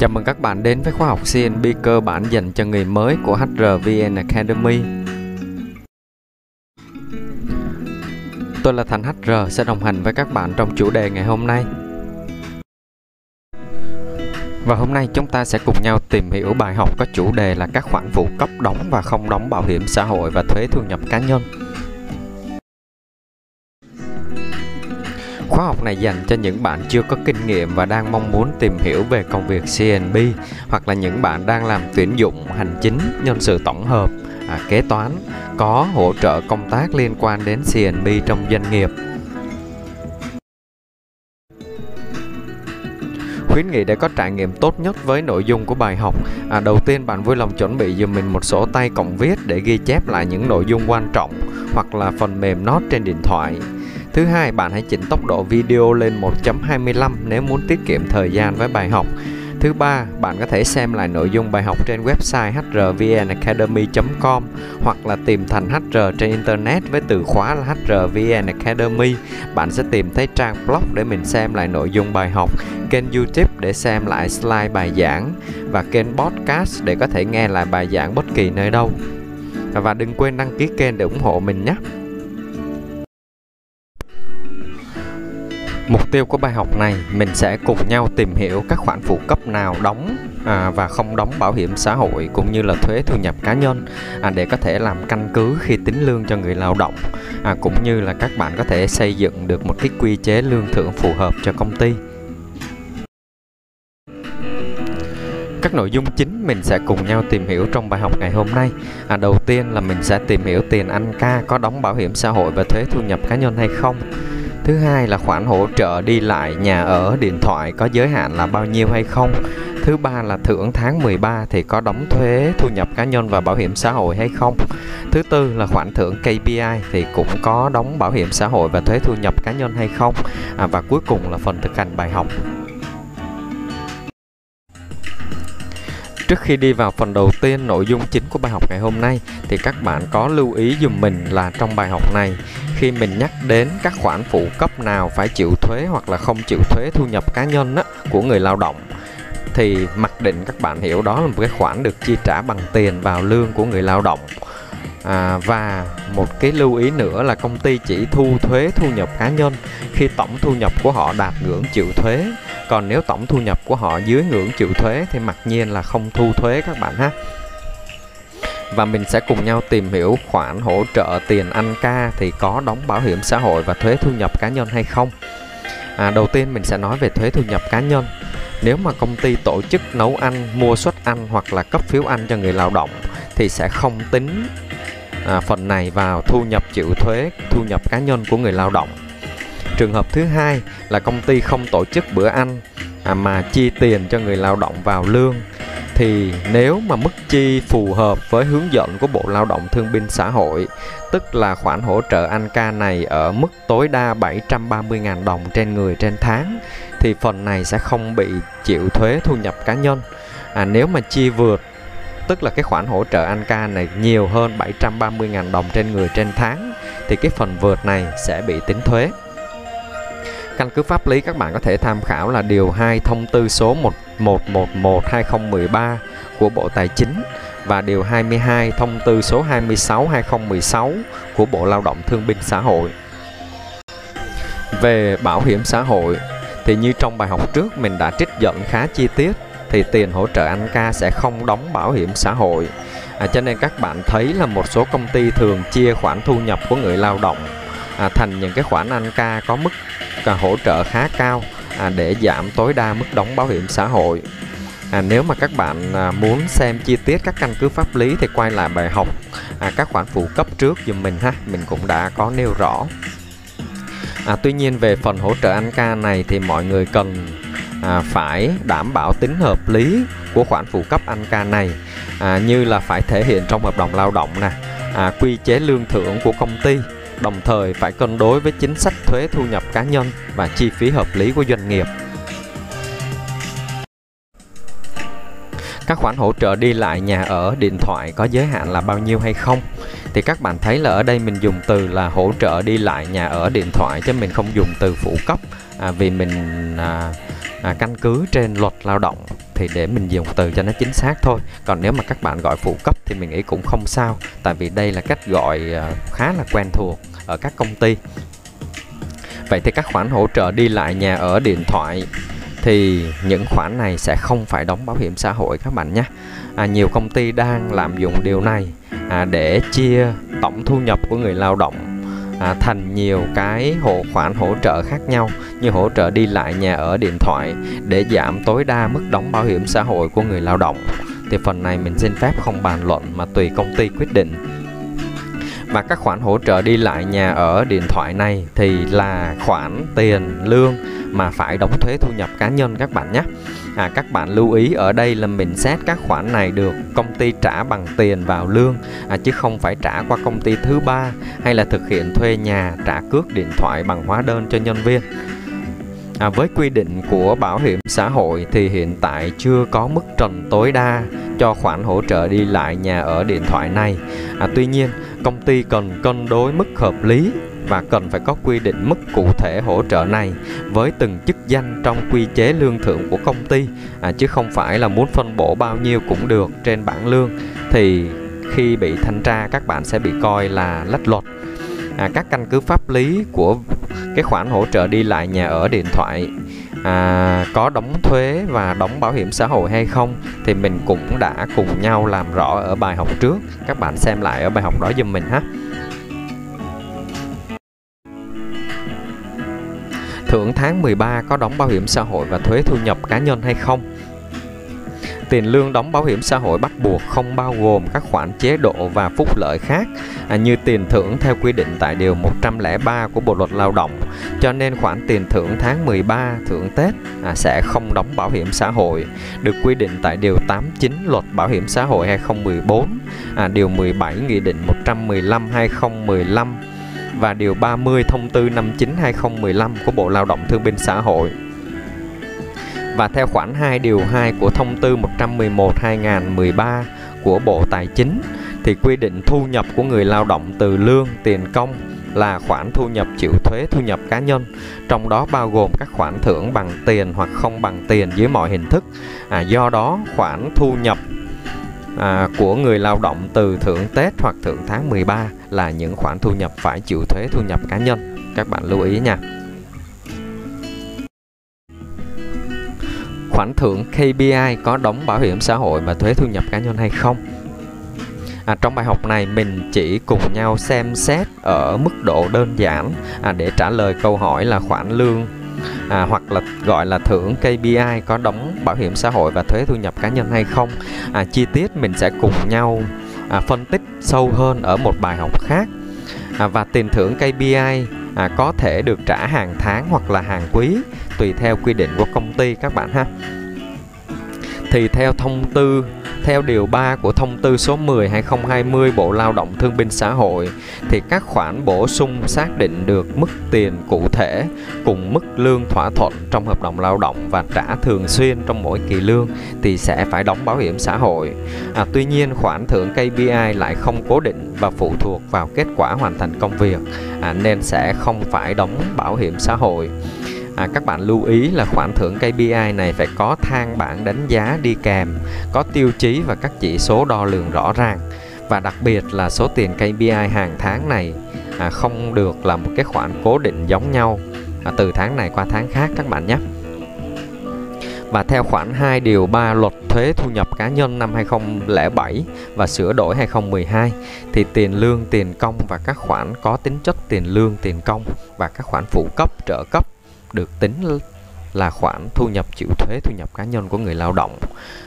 Chào mừng các bạn đến với khóa học CNB cơ bản dành cho người mới của HRVN Academy. Tôi là Thành HR sẽ đồng hành với các bạn trong chủ đề ngày hôm nay. Và hôm nay chúng ta sẽ cùng nhau tìm hiểu bài học có chủ đề là các khoản phụ cấp đóng và không đóng bảo hiểm xã hội và thuế thu nhập cá nhân. Khóa học này dành cho những bạn chưa có kinh nghiệm và đang mong muốn tìm hiểu về công việc CNB hoặc là những bạn đang làm tuyển dụng, hành chính, nhân sự tổng hợp, à, kế toán, có hỗ trợ công tác liên quan đến CNB trong doanh nghiệp. khuyến nghị để có trải nghiệm tốt nhất với nội dung của bài học. À, đầu tiên bạn vui lòng chuẩn bị dùm mình một sổ tay cộng viết để ghi chép lại những nội dung quan trọng hoặc là phần mềm note trên điện thoại. Thứ hai, bạn hãy chỉnh tốc độ video lên 1.25 nếu muốn tiết kiệm thời gian với bài học. Thứ ba, bạn có thể xem lại nội dung bài học trên website hrvnacademy.com hoặc là tìm thành HR trên internet với từ khóa là HRVN Academy. Bạn sẽ tìm thấy trang blog để mình xem lại nội dung bài học, kênh YouTube để xem lại slide bài giảng và kênh podcast để có thể nghe lại bài giảng bất kỳ nơi đâu. Và đừng quên đăng ký kênh để ủng hộ mình nhé. Mục tiêu của bài học này mình sẽ cùng nhau tìm hiểu các khoản phụ cấp nào đóng à, và không đóng bảo hiểm xã hội cũng như là thuế thu nhập cá nhân à, để có thể làm căn cứ khi tính lương cho người lao động à, cũng như là các bạn có thể xây dựng được một cái quy chế lương thưởng phù hợp cho công ty. các nội dung chính mình sẽ cùng nhau tìm hiểu trong bài học ngày hôm nay. À, đầu tiên là mình sẽ tìm hiểu tiền anh ca có đóng bảo hiểm xã hội và thuế thu nhập cá nhân hay không. Thứ hai là khoản hỗ trợ đi lại nhà ở điện thoại có giới hạn là bao nhiêu hay không. Thứ ba là thưởng tháng 13 thì có đóng thuế thu nhập cá nhân và bảo hiểm xã hội hay không. Thứ tư là khoản thưởng KPI thì cũng có đóng bảo hiểm xã hội và thuế thu nhập cá nhân hay không. À, và cuối cùng là phần thực hành bài học. Trước khi đi vào phần đầu tiên nội dung chính của bài học ngày hôm nay thì các bạn có lưu ý dùm mình là trong bài học này khi mình nhắc đến các khoản phụ cấp nào phải chịu thuế hoặc là không chịu thuế thu nhập cá nhân á, của người lao động thì mặc định các bạn hiểu đó là một cái khoản được chi trả bằng tiền vào lương của người lao động. À, và một cái lưu ý nữa là công ty chỉ thu thuế thu nhập cá nhân khi tổng thu nhập của họ đạt ngưỡng chịu thuế. Còn nếu tổng thu nhập của họ dưới ngưỡng chịu thuế thì mặc nhiên là không thu thuế các bạn ha và mình sẽ cùng nhau tìm hiểu khoản hỗ trợ tiền ăn ca thì có đóng bảo hiểm xã hội và thuế thu nhập cá nhân hay không. À, đầu tiên mình sẽ nói về thuế thu nhập cá nhân. Nếu mà công ty tổ chức nấu ăn mua suất ăn hoặc là cấp phiếu ăn cho người lao động thì sẽ không tính à, phần này vào thu nhập chịu thuế thu nhập cá nhân của người lao động. Trường hợp thứ hai là công ty không tổ chức bữa ăn à, mà chi tiền cho người lao động vào lương thì nếu mà mức chi phù hợp với hướng dẫn của Bộ Lao động Thương binh Xã hội, tức là khoản hỗ trợ ăn ca này ở mức tối đa 730.000 đồng trên người trên tháng, thì phần này sẽ không bị chịu thuế thu nhập cá nhân. À, nếu mà chi vượt tức là cái khoản hỗ trợ ăn ca này nhiều hơn 730.000 đồng trên người trên tháng thì cái phần vượt này sẽ bị tính thuế. Căn cứ pháp lý các bạn có thể tham khảo là điều 2 thông tư số 1111/2013 của Bộ Tài chính và điều 22 thông tư số 26/2016 của Bộ Lao động Thương binh Xã hội. Về bảo hiểm xã hội thì như trong bài học trước mình đã trích dẫn khá chi tiết thì tiền hỗ trợ anh ca sẽ không đóng bảo hiểm xã hội. À, cho nên các bạn thấy là một số công ty thường chia khoản thu nhập của người lao động à, thành những cái khoản anh ca có mức à, hỗ trợ khá cao à, để giảm tối đa mức đóng bảo hiểm xã hội. À, nếu mà các bạn à, muốn xem chi tiết các căn cứ pháp lý thì quay lại bài học à, các khoản phụ cấp trước giùm mình ha, mình cũng đã có nêu rõ. À, tuy nhiên về phần hỗ trợ anh ca này thì mọi người cần à, phải đảm bảo tính hợp lý của khoản phụ cấp anh ca này à, như là phải thể hiện trong hợp đồng lao động nè, à, quy chế lương thưởng của công ty đồng thời phải cân đối với chính sách thuế thu nhập cá nhân và chi phí hợp lý của doanh nghiệp. Các khoản hỗ trợ đi lại nhà ở, điện thoại có giới hạn là bao nhiêu hay không? Thì các bạn thấy là ở đây mình dùng từ là hỗ trợ đi lại nhà ở, điện thoại chứ mình không dùng từ phụ cấp à, vì mình à, à, căn cứ trên luật lao động thì để mình dùng từ cho nó chính xác thôi. Còn nếu mà các bạn gọi phụ cấp thì mình nghĩ cũng không sao tại vì đây là cách gọi à, khá là quen thuộc ở các công ty. Vậy thì các khoản hỗ trợ đi lại nhà ở điện thoại thì những khoản này sẽ không phải đóng bảo hiểm xã hội các bạn nhé. À, nhiều công ty đang làm dụng điều này à, để chia tổng thu nhập của người lao động à, thành nhiều cái hộ khoản hỗ trợ khác nhau như hỗ trợ đi lại nhà ở điện thoại để giảm tối đa mức đóng bảo hiểm xã hội của người lao động. Thì phần này mình xin phép không bàn luận mà tùy công ty quyết định. Và các khoản hỗ trợ đi lại nhà ở điện thoại này thì là khoản tiền lương mà phải đóng thuế thu nhập cá nhân các bạn nhé à, các bạn lưu ý ở đây là mình xét các khoản này được công ty trả bằng tiền vào lương à, chứ không phải trả qua công ty thứ ba hay là thực hiện thuê nhà trả cước điện thoại bằng hóa đơn cho nhân viên À, với quy định của bảo hiểm xã hội thì hiện tại chưa có mức trần tối đa cho khoản hỗ trợ đi lại nhà ở điện thoại này. À, tuy nhiên, công ty cần cân đối mức hợp lý và cần phải có quy định mức cụ thể hỗ trợ này với từng chức danh trong quy chế lương thưởng của công ty à, chứ không phải là muốn phân bổ bao nhiêu cũng được trên bảng lương. Thì khi bị thanh tra các bạn sẽ bị coi là lách luật. À, các căn cứ pháp lý của cái khoản hỗ trợ đi lại nhà ở điện thoại à, có đóng thuế và đóng bảo hiểm xã hội hay không thì mình cũng đã cùng nhau làm rõ ở bài học trước. Các bạn xem lại ở bài học đó giùm mình ha. Thưởng tháng 13 có đóng bảo hiểm xã hội và thuế thu nhập cá nhân hay không? Tiền lương đóng bảo hiểm xã hội bắt buộc không bao gồm các khoản chế độ và phúc lợi khác à, như tiền thưởng theo quy định tại Điều 103 của Bộ Luật Lao động. Cho nên khoản tiền thưởng tháng 13 thưởng Tết à, sẽ không đóng bảo hiểm xã hội, được quy định tại Điều 89 Luật Bảo hiểm xã hội 2014, à, Điều 17 Nghị định 115-2015 và Điều 30 Thông tư 59-2015 của Bộ Lao động Thương binh Xã hội và theo khoản 2 điều 2 của thông tư 111/2013 của Bộ Tài chính thì quy định thu nhập của người lao động từ lương, tiền công là khoản thu nhập chịu thuế thu nhập cá nhân, trong đó bao gồm các khoản thưởng bằng tiền hoặc không bằng tiền dưới mọi hình thức. À, do đó, khoản thu nhập à, của người lao động từ thưởng Tết hoặc thưởng tháng 13 là những khoản thu nhập phải chịu thuế thu nhập cá nhân. Các bạn lưu ý nha. khoản thưởng KPI có đóng bảo hiểm xã hội và thuế thu nhập cá nhân hay không À, trong bài học này mình chỉ cùng nhau xem xét ở mức độ đơn giản à, để trả lời câu hỏi là khoản lương à, hoặc là gọi là thưởng KPI có đóng bảo hiểm xã hội và thuế thu nhập cá nhân hay không. À, chi tiết mình sẽ cùng nhau à, phân tích sâu hơn ở một bài học khác. À, và tiền thưởng KPI à, có thể được trả hàng tháng hoặc là hàng quý tùy theo quy định của công ty các bạn ha thì theo thông tư theo điều 3 của thông tư số 10 2020 Bộ Lao động Thương binh Xã hội thì các khoản bổ sung xác định được mức tiền cụ thể cùng mức lương thỏa thuận trong hợp đồng lao động và trả thường xuyên trong mỗi kỳ lương thì sẽ phải đóng bảo hiểm xã hội. À, tuy nhiên khoản thưởng KPI lại không cố định và phụ thuộc vào kết quả hoàn thành công việc à, nên sẽ không phải đóng bảo hiểm xã hội à, các bạn lưu ý là khoản thưởng KPI này phải có thang bảng đánh giá đi kèm, có tiêu chí và các chỉ số đo lường rõ ràng và đặc biệt là số tiền KPI hàng tháng này à, không được là một cái khoản cố định giống nhau à, từ tháng này qua tháng khác các bạn nhé. Và theo khoản 2 điều 3 luật thuế thu nhập cá nhân năm 2007 và sửa đổi 2012 thì tiền lương, tiền công và các khoản có tính chất tiền lương, tiền công và các khoản phụ cấp, trợ cấp được tính là khoản thu nhập chịu thuế thu nhập cá nhân của người lao động.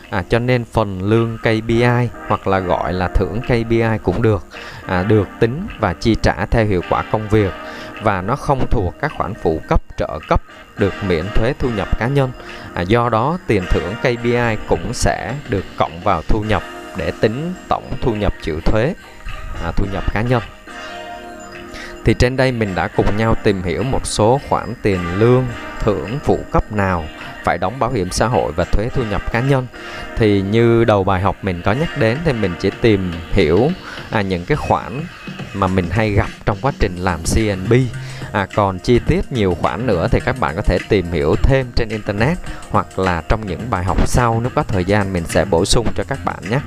À, cho nên phần lương KPI hoặc là gọi là thưởng KPI cũng được à, được tính và chi trả theo hiệu quả công việc. Và nó không thuộc các khoản phụ cấp trợ cấp được miễn thuế thu nhập cá nhân. À, do đó tiền thưởng KPI cũng sẽ được cộng vào thu nhập để tính tổng thu nhập chịu thuế à, thu nhập cá nhân thì trên đây mình đã cùng nhau tìm hiểu một số khoản tiền lương, thưởng phụ cấp nào phải đóng bảo hiểm xã hội và thuế thu nhập cá nhân. Thì như đầu bài học mình có nhắc đến thì mình chỉ tìm hiểu à, những cái khoản mà mình hay gặp trong quá trình làm CNB À, còn chi tiết nhiều khoản nữa thì các bạn có thể tìm hiểu thêm trên internet hoặc là trong những bài học sau nếu có thời gian mình sẽ bổ sung cho các bạn nhé.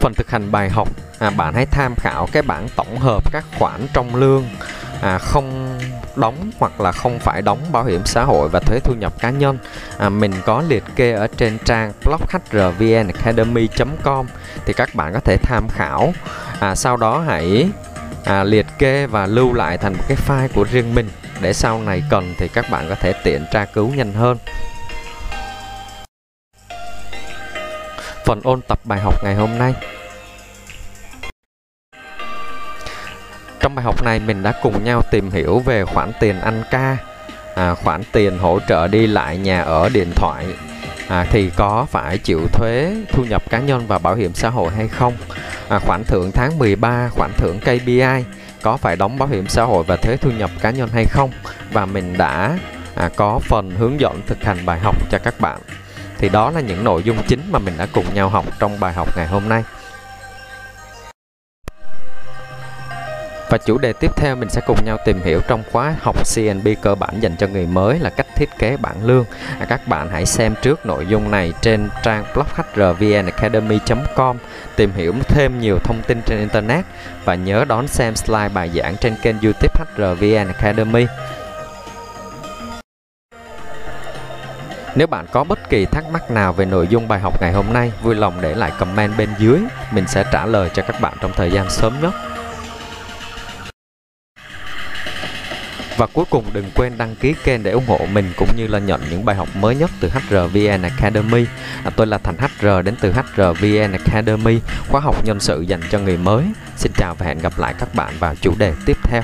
Phần thực hành bài học à, bạn hãy tham khảo cái bảng tổng hợp các khoản trong lương. À, không đóng hoặc là không phải đóng bảo hiểm xã hội và thuế thu nhập cá nhân. À, mình có liệt kê ở trên trang blog hrvnacademy.com thì các bạn có thể tham khảo. À, sau đó hãy à, liệt kê và lưu lại thành một cái file của riêng mình để sau này cần thì các bạn có thể tiện tra cứu nhanh hơn. Phần ôn tập bài học ngày hôm nay. Trong bài học này mình đã cùng nhau tìm hiểu về khoản tiền ăn ca, à, khoản tiền hỗ trợ đi lại nhà ở điện thoại à, thì có phải chịu thuế thu nhập cá nhân và bảo hiểm xã hội hay không? À, khoản thưởng tháng 13, khoản thưởng KPI có phải đóng bảo hiểm xã hội và thuế thu nhập cá nhân hay không? Và mình đã à, có phần hướng dẫn thực hành bài học cho các bạn. Thì đó là những nội dung chính mà mình đã cùng nhau học trong bài học ngày hôm nay. Và chủ đề tiếp theo mình sẽ cùng nhau tìm hiểu trong khóa học CNB cơ bản dành cho người mới là cách thiết kế bảng lương. À, các bạn hãy xem trước nội dung này trên trang blog hrvnacademy.com tìm hiểu thêm nhiều thông tin trên internet và nhớ đón xem slide bài giảng trên kênh YouTube HRVN Academy. Nếu bạn có bất kỳ thắc mắc nào về nội dung bài học ngày hôm nay, vui lòng để lại comment bên dưới, mình sẽ trả lời cho các bạn trong thời gian sớm nhất. Và cuối cùng đừng quên đăng ký kênh để ủng hộ mình cũng như là nhận những bài học mới nhất từ HRVN Academy. À, tôi là Thành HR đến từ HRVN Academy, khóa học nhân sự dành cho người mới. Xin chào và hẹn gặp lại các bạn vào chủ đề tiếp theo.